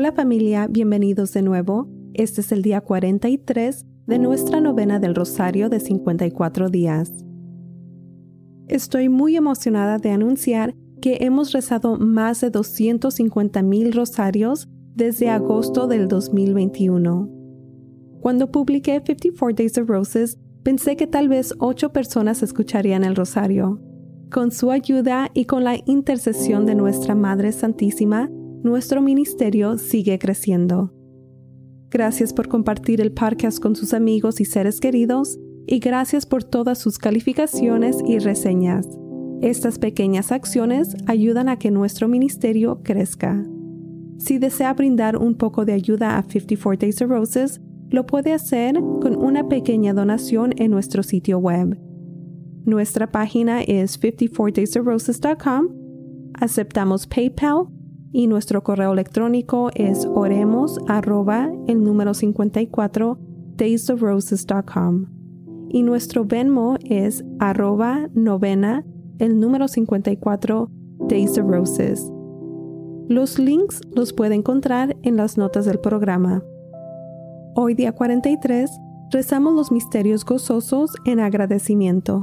Hola familia, bienvenidos de nuevo. Este es el día 43 de nuestra novena del Rosario de 54 días. Estoy muy emocionada de anunciar que hemos rezado más de 250 mil rosarios desde agosto del 2021. Cuando publiqué 54 Days of Roses, pensé que tal vez ocho personas escucharían el rosario. Con su ayuda y con la intercesión de nuestra Madre Santísima, nuestro ministerio sigue creciendo. Gracias por compartir el podcast con sus amigos y seres queridos y gracias por todas sus calificaciones y reseñas. Estas pequeñas acciones ayudan a que nuestro ministerio crezca. Si desea brindar un poco de ayuda a 54 Days of Roses, lo puede hacer con una pequeña donación en nuestro sitio web. Nuestra página es 54daysofroses.com. Aceptamos PayPal y nuestro correo electrónico es oremos arroba el número 54 daysofroses.com y nuestro Venmo es arroba novena el número 54 Days of Roses. Los links los puede encontrar en las notas del programa. Hoy día 43 rezamos los misterios gozosos en agradecimiento.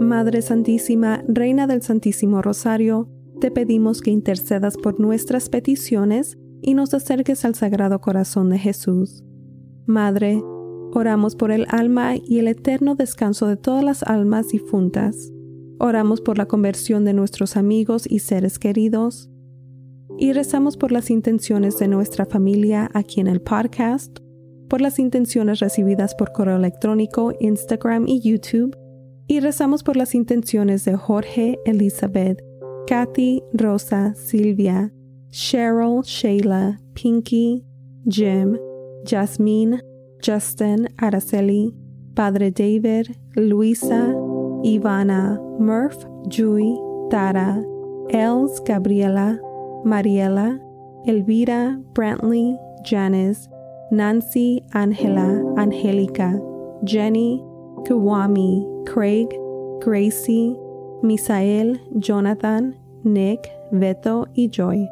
Madre Santísima, Reina del Santísimo Rosario, te pedimos que intercedas por nuestras peticiones y nos acerques al Sagrado Corazón de Jesús. Madre, oramos por el alma y el eterno descanso de todas las almas difuntas. Oramos por la conversión de nuestros amigos y seres queridos. Y rezamos por las intenciones de nuestra familia aquí en el podcast, por las intenciones recibidas por correo electrónico, Instagram y YouTube. Y rezamos por las intenciones de Jorge, Elizabeth, Kathy, Rosa, Silvia, Cheryl, Shayla, Pinky, Jim, Jasmine, Justin, Araceli, Padre David, Luisa, Ivana, Murph, Julie, Tara, Els, Gabriela, Mariela, Elvira, Brantley, Janice, Nancy, Angela, Angelica, Jenny, Kuwami, Craig, Gracie, Misael, Jonathan, Nick, Beto y Joy.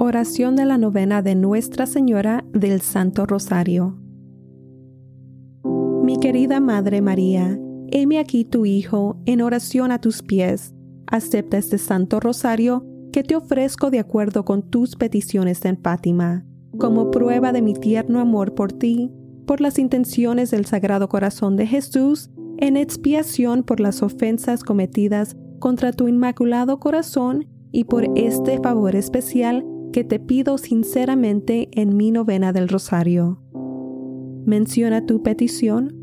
Oración de la novena de Nuestra Señora del Santo Rosario. Mi querida Madre María, heme aquí tu Hijo en oración a tus pies acepta este Santo Rosario que te ofrezco de acuerdo con tus peticiones en Fátima, como prueba de mi tierno amor por ti, por las intenciones del Sagrado Corazón de Jesús, en expiación por las ofensas cometidas contra tu Inmaculado Corazón y por este favor especial que te pido sinceramente en mi novena del Rosario. Menciona tu petición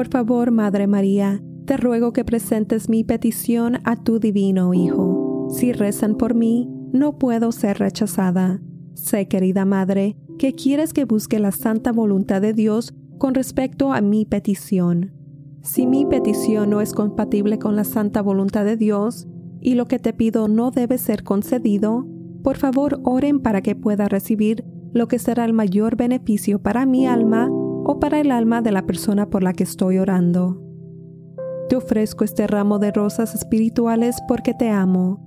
Por favor, Madre María, te ruego que presentes mi petición a tu divino Hijo. Si rezan por mí, no puedo ser rechazada. Sé, querida Madre, que quieres que busque la santa voluntad de Dios con respecto a mi petición. Si mi petición no es compatible con la santa voluntad de Dios y lo que te pido no debe ser concedido, por favor oren para que pueda recibir lo que será el mayor beneficio para mi alma o para el alma de la persona por la que estoy orando. Te ofrezco este ramo de rosas espirituales porque te amo.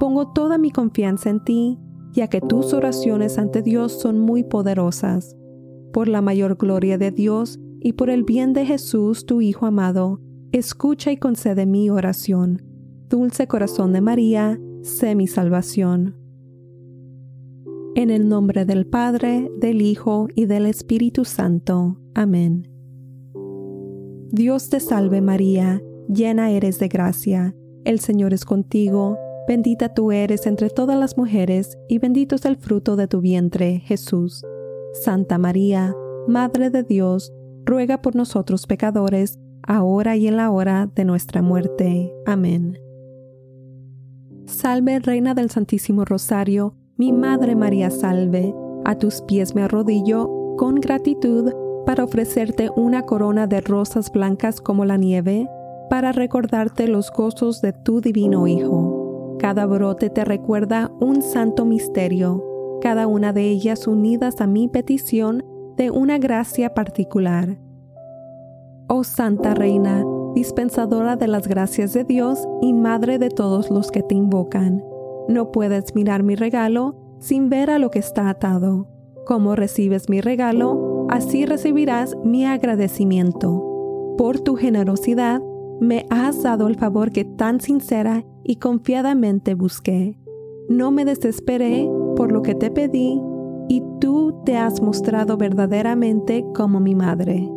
Pongo toda mi confianza en ti, ya que tus oraciones ante Dios son muy poderosas. Por la mayor gloria de Dios y por el bien de Jesús, tu Hijo amado, escucha y concede mi oración. Dulce corazón de María, sé mi salvación. En el nombre del Padre, del Hijo y del Espíritu Santo. Amén. Dios te salve María, llena eres de gracia, el Señor es contigo, bendita tú eres entre todas las mujeres, y bendito es el fruto de tu vientre, Jesús. Santa María, Madre de Dios, ruega por nosotros pecadores, ahora y en la hora de nuestra muerte. Amén. Salve Reina del Santísimo Rosario, mi Madre María salve, a tus pies me arrodillo con gratitud para ofrecerte una corona de rosas blancas como la nieve, para recordarte los gozos de tu divino Hijo. Cada brote te recuerda un santo misterio, cada una de ellas unidas a mi petición de una gracia particular. Oh Santa Reina, dispensadora de las gracias de Dios y Madre de todos los que te invocan, no puedes mirar mi regalo sin ver a lo que está atado. Como recibes mi regalo, así recibirás mi agradecimiento. Por tu generosidad, me has dado el favor que tan sincera y confiadamente busqué. No me desesperé por lo que te pedí y tú te has mostrado verdaderamente como mi madre.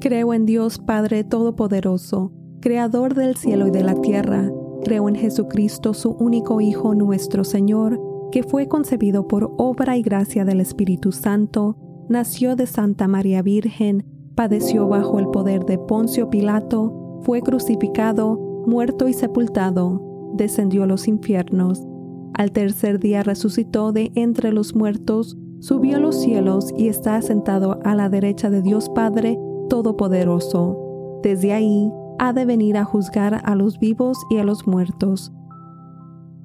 Creo en Dios Padre Todopoderoso, Creador del cielo y de la tierra. Creo en Jesucristo, su único Hijo nuestro Señor que fue concebido por obra y gracia del Espíritu Santo, nació de Santa María Virgen, padeció bajo el poder de Poncio Pilato, fue crucificado, muerto y sepultado, descendió a los infiernos. Al tercer día resucitó de entre los muertos, subió a los cielos y está sentado a la derecha de Dios Padre Todopoderoso. Desde ahí ha de venir a juzgar a los vivos y a los muertos.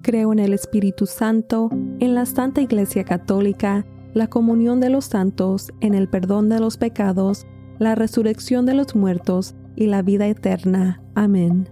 Creo en el Espíritu Santo, en la Santa Iglesia Católica, la comunión de los santos, en el perdón de los pecados, la resurrección de los muertos y la vida eterna. Amén.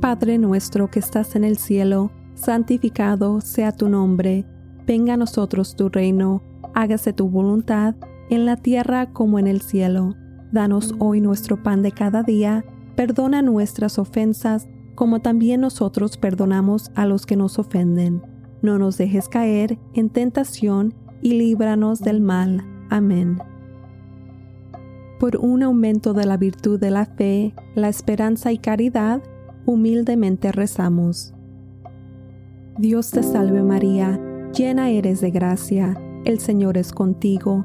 Padre nuestro que estás en el cielo, santificado sea tu nombre, venga a nosotros tu reino, hágase tu voluntad, en la tierra como en el cielo. Danos hoy nuestro pan de cada día, perdona nuestras ofensas, como también nosotros perdonamos a los que nos ofenden. No nos dejes caer en tentación y líbranos del mal. Amén. Por un aumento de la virtud de la fe, la esperanza y caridad, humildemente rezamos. Dios te salve María, llena eres de gracia, el Señor es contigo,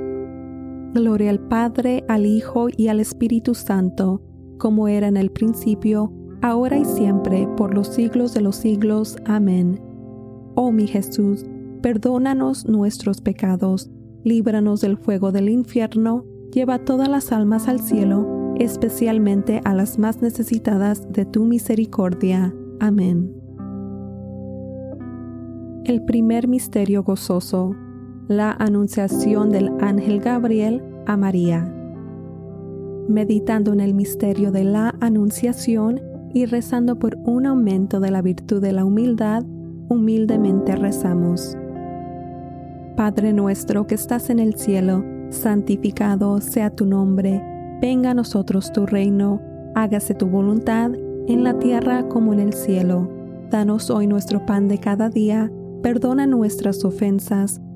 Gloria al Padre, al Hijo y al Espíritu Santo, como era en el principio, ahora y siempre, por los siglos de los siglos. Amén. Oh mi Jesús, perdónanos nuestros pecados, líbranos del fuego del infierno, lleva todas las almas al cielo, especialmente a las más necesitadas de tu misericordia. Amén. El primer misterio gozoso, la anunciación del ángel Gabriel a María. Meditando en el misterio de la anunciación y rezando por un aumento de la virtud de la humildad, humildemente rezamos. Padre nuestro que estás en el cielo, santificado sea tu nombre, venga a nosotros tu reino, hágase tu voluntad en la tierra como en el cielo. Danos hoy nuestro pan de cada día, perdona nuestras ofensas,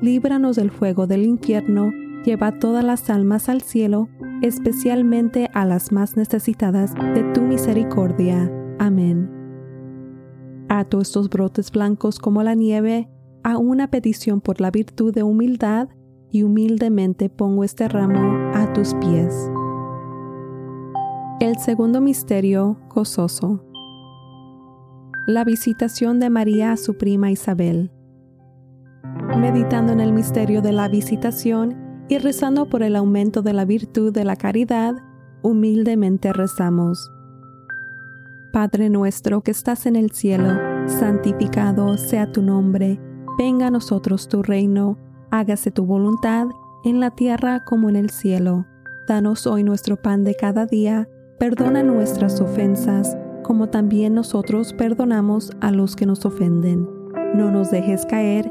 líbranos del fuego del infierno, lleva todas las almas al cielo, especialmente a las más necesitadas de tu misericordia. Amén. Ato estos brotes blancos como la nieve a una petición por la virtud de humildad y humildemente pongo este ramo a tus pies. El segundo misterio gozoso. La visitación de María a su prima Isabel. Meditando en el misterio de la visitación y rezando por el aumento de la virtud de la caridad, humildemente rezamos. Padre nuestro que estás en el cielo, santificado sea tu nombre, venga a nosotros tu reino, hágase tu voluntad en la tierra como en el cielo. Danos hoy nuestro pan de cada día Perdona nuestras ofensas, como también nosotros perdonamos a los que nos ofenden. No nos dejes caer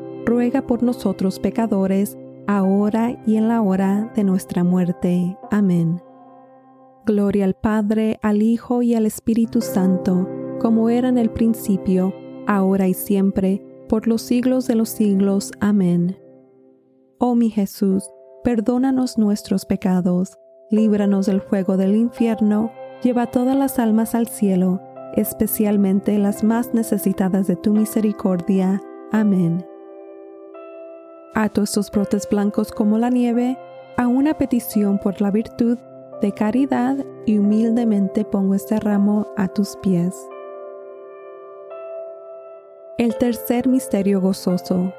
ruega por nosotros pecadores, ahora y en la hora de nuestra muerte. Amén. Gloria al Padre, al Hijo y al Espíritu Santo, como era en el principio, ahora y siempre, por los siglos de los siglos. Amén. Oh mi Jesús, perdónanos nuestros pecados, líbranos del fuego del infierno, lleva todas las almas al cielo, especialmente las más necesitadas de tu misericordia. Amén. Ato estos brotes blancos como la nieve a una petición por la virtud de caridad y humildemente pongo este ramo a tus pies. El tercer misterio gozoso,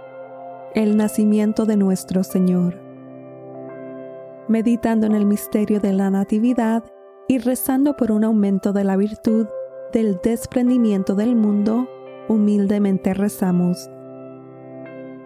el nacimiento de nuestro Señor. Meditando en el misterio de la Natividad y rezando por un aumento de la virtud del desprendimiento del mundo, humildemente rezamos.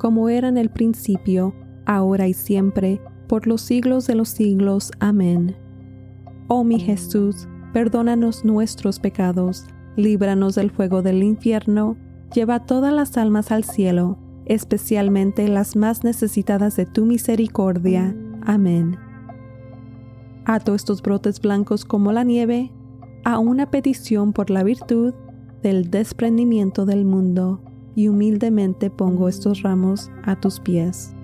como era en el principio, ahora y siempre, por los siglos de los siglos. Amén. Oh mi Jesús, perdónanos nuestros pecados, líbranos del fuego del infierno, lleva todas las almas al cielo, especialmente las más necesitadas de tu misericordia. Amén. Ato estos brotes blancos como la nieve a una petición por la virtud del desprendimiento del mundo y humildemente pongo estos ramos a tus pies.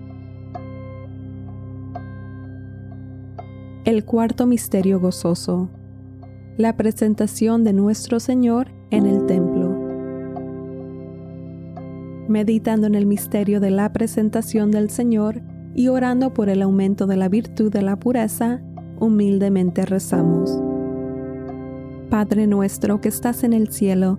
El cuarto misterio gozoso. La presentación de nuestro Señor en el templo. Meditando en el misterio de la presentación del Señor y orando por el aumento de la virtud de la pureza, humildemente rezamos. Padre nuestro que estás en el cielo,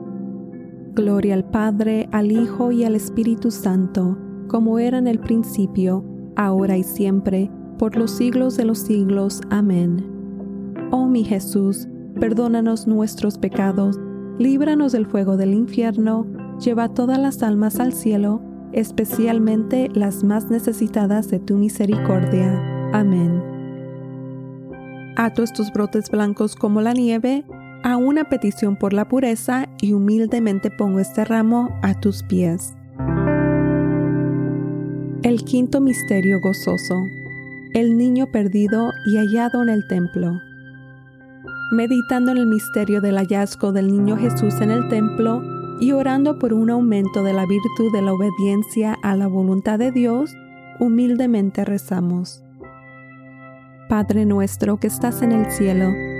Gloria al Padre, al Hijo y al Espíritu Santo, como era en el principio, ahora y siempre, por los siglos de los siglos. Amén. Oh mi Jesús, perdónanos nuestros pecados, líbranos del fuego del infierno, lleva todas las almas al cielo, especialmente las más necesitadas de tu misericordia. Amén. Ato estos brotes blancos como la nieve, a una petición por la pureza y humildemente pongo este ramo a tus pies. El quinto misterio gozoso. El niño perdido y hallado en el templo. Meditando en el misterio del hallazgo del niño Jesús en el templo y orando por un aumento de la virtud de la obediencia a la voluntad de Dios, humildemente rezamos. Padre nuestro que estás en el cielo,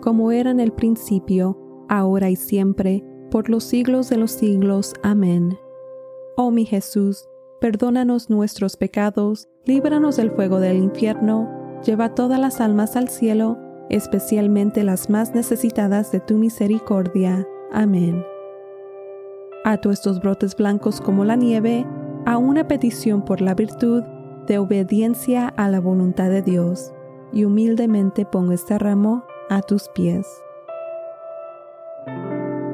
como era en el principio, ahora y siempre, por los siglos de los siglos. Amén. Oh mi Jesús, perdónanos nuestros pecados, líbranos del fuego del infierno, lleva todas las almas al cielo, especialmente las más necesitadas de tu misericordia. Amén. Ato estos brotes blancos como la nieve a una petición por la virtud de obediencia a la voluntad de Dios, y humildemente pongo este ramo a tus pies.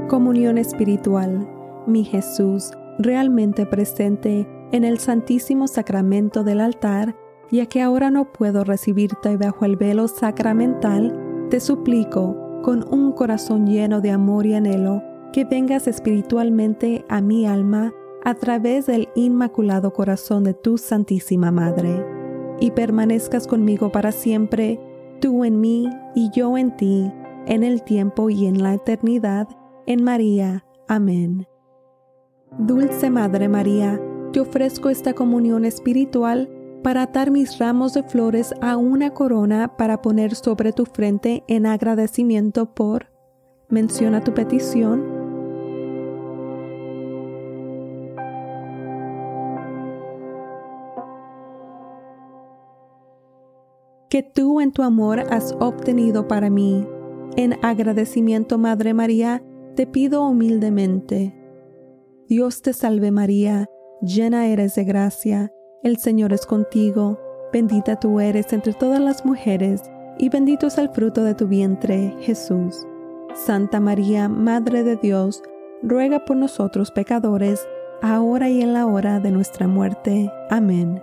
Comunión espiritual, mi Jesús, realmente presente en el Santísimo Sacramento del altar, ya que ahora no puedo recibirte bajo el velo sacramental, te suplico, con un corazón lleno de amor y anhelo, que vengas espiritualmente a mi alma a través del Inmaculado Corazón de tu Santísima Madre, y permanezcas conmigo para siempre, tú en mí y yo en ti, en el tiempo y en la eternidad, en María. Amén. Dulce Madre María, te ofrezco esta comunión espiritual para atar mis ramos de flores a una corona para poner sobre tu frente en agradecimiento por... Menciona tu petición. Que tú en tu amor has obtenido para mí. En agradecimiento, Madre María, te pido humildemente Dios te salve María, llena eres de gracia, el Señor es contigo, bendita tú eres entre todas las mujeres, y bendito es el fruto de tu vientre, Jesús. Santa María, Madre de Dios, ruega por nosotros pecadores, ahora y en la hora de nuestra muerte. Amén.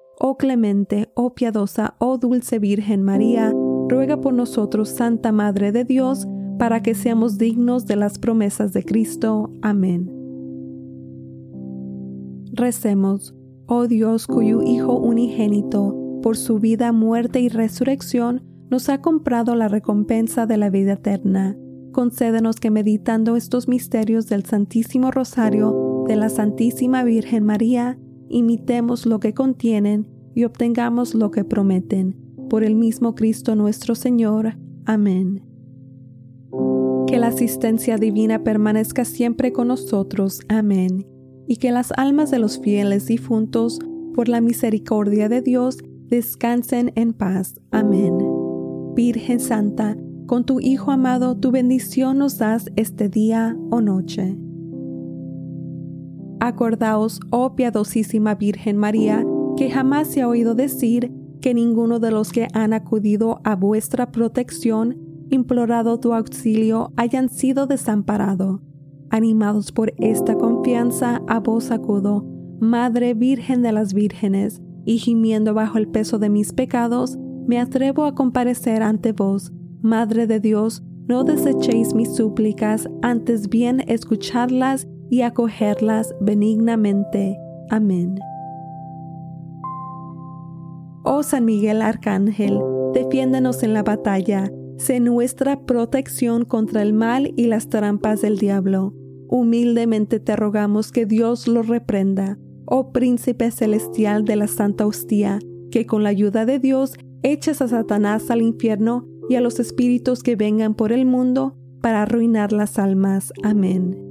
oh clemente, oh piadosa, oh dulce Virgen María, ruega por nosotros, Santa Madre de Dios, para que seamos dignos de las promesas de Cristo. Amén. Recemos, oh Dios cuyo Hijo unigénito, por su vida, muerte y resurrección, nos ha comprado la recompensa de la vida eterna. Concédenos que meditando estos misterios del Santísimo Rosario de la Santísima Virgen María, imitemos lo que contienen y obtengamos lo que prometen. Por el mismo Cristo nuestro Señor. Amén. Que la asistencia divina permanezca siempre con nosotros. Amén. Y que las almas de los fieles difuntos, por la misericordia de Dios, descansen en paz. Amén. Virgen Santa, con tu Hijo amado, tu bendición nos das este día o noche. Acordaos, oh piadosísima Virgen María, que jamás se ha oído decir que ninguno de los que han acudido a vuestra protección, implorado tu auxilio, hayan sido desamparado. Animados por esta confianza, a vos acudo, Madre Virgen de las Vírgenes, y gimiendo bajo el peso de mis pecados, me atrevo a comparecer ante vos, Madre de Dios, no desechéis mis súplicas, antes bien escucharlas y acogerlas benignamente. Amén. Oh San Miguel Arcángel, defiéndenos en la batalla, sé nuestra protección contra el mal y las trampas del diablo. Humildemente te rogamos que Dios lo reprenda oh príncipe celestial de la Santa Hostia, que con la ayuda de Dios eches a Satanás al infierno y a los espíritus que vengan por el mundo para arruinar las almas. Amén.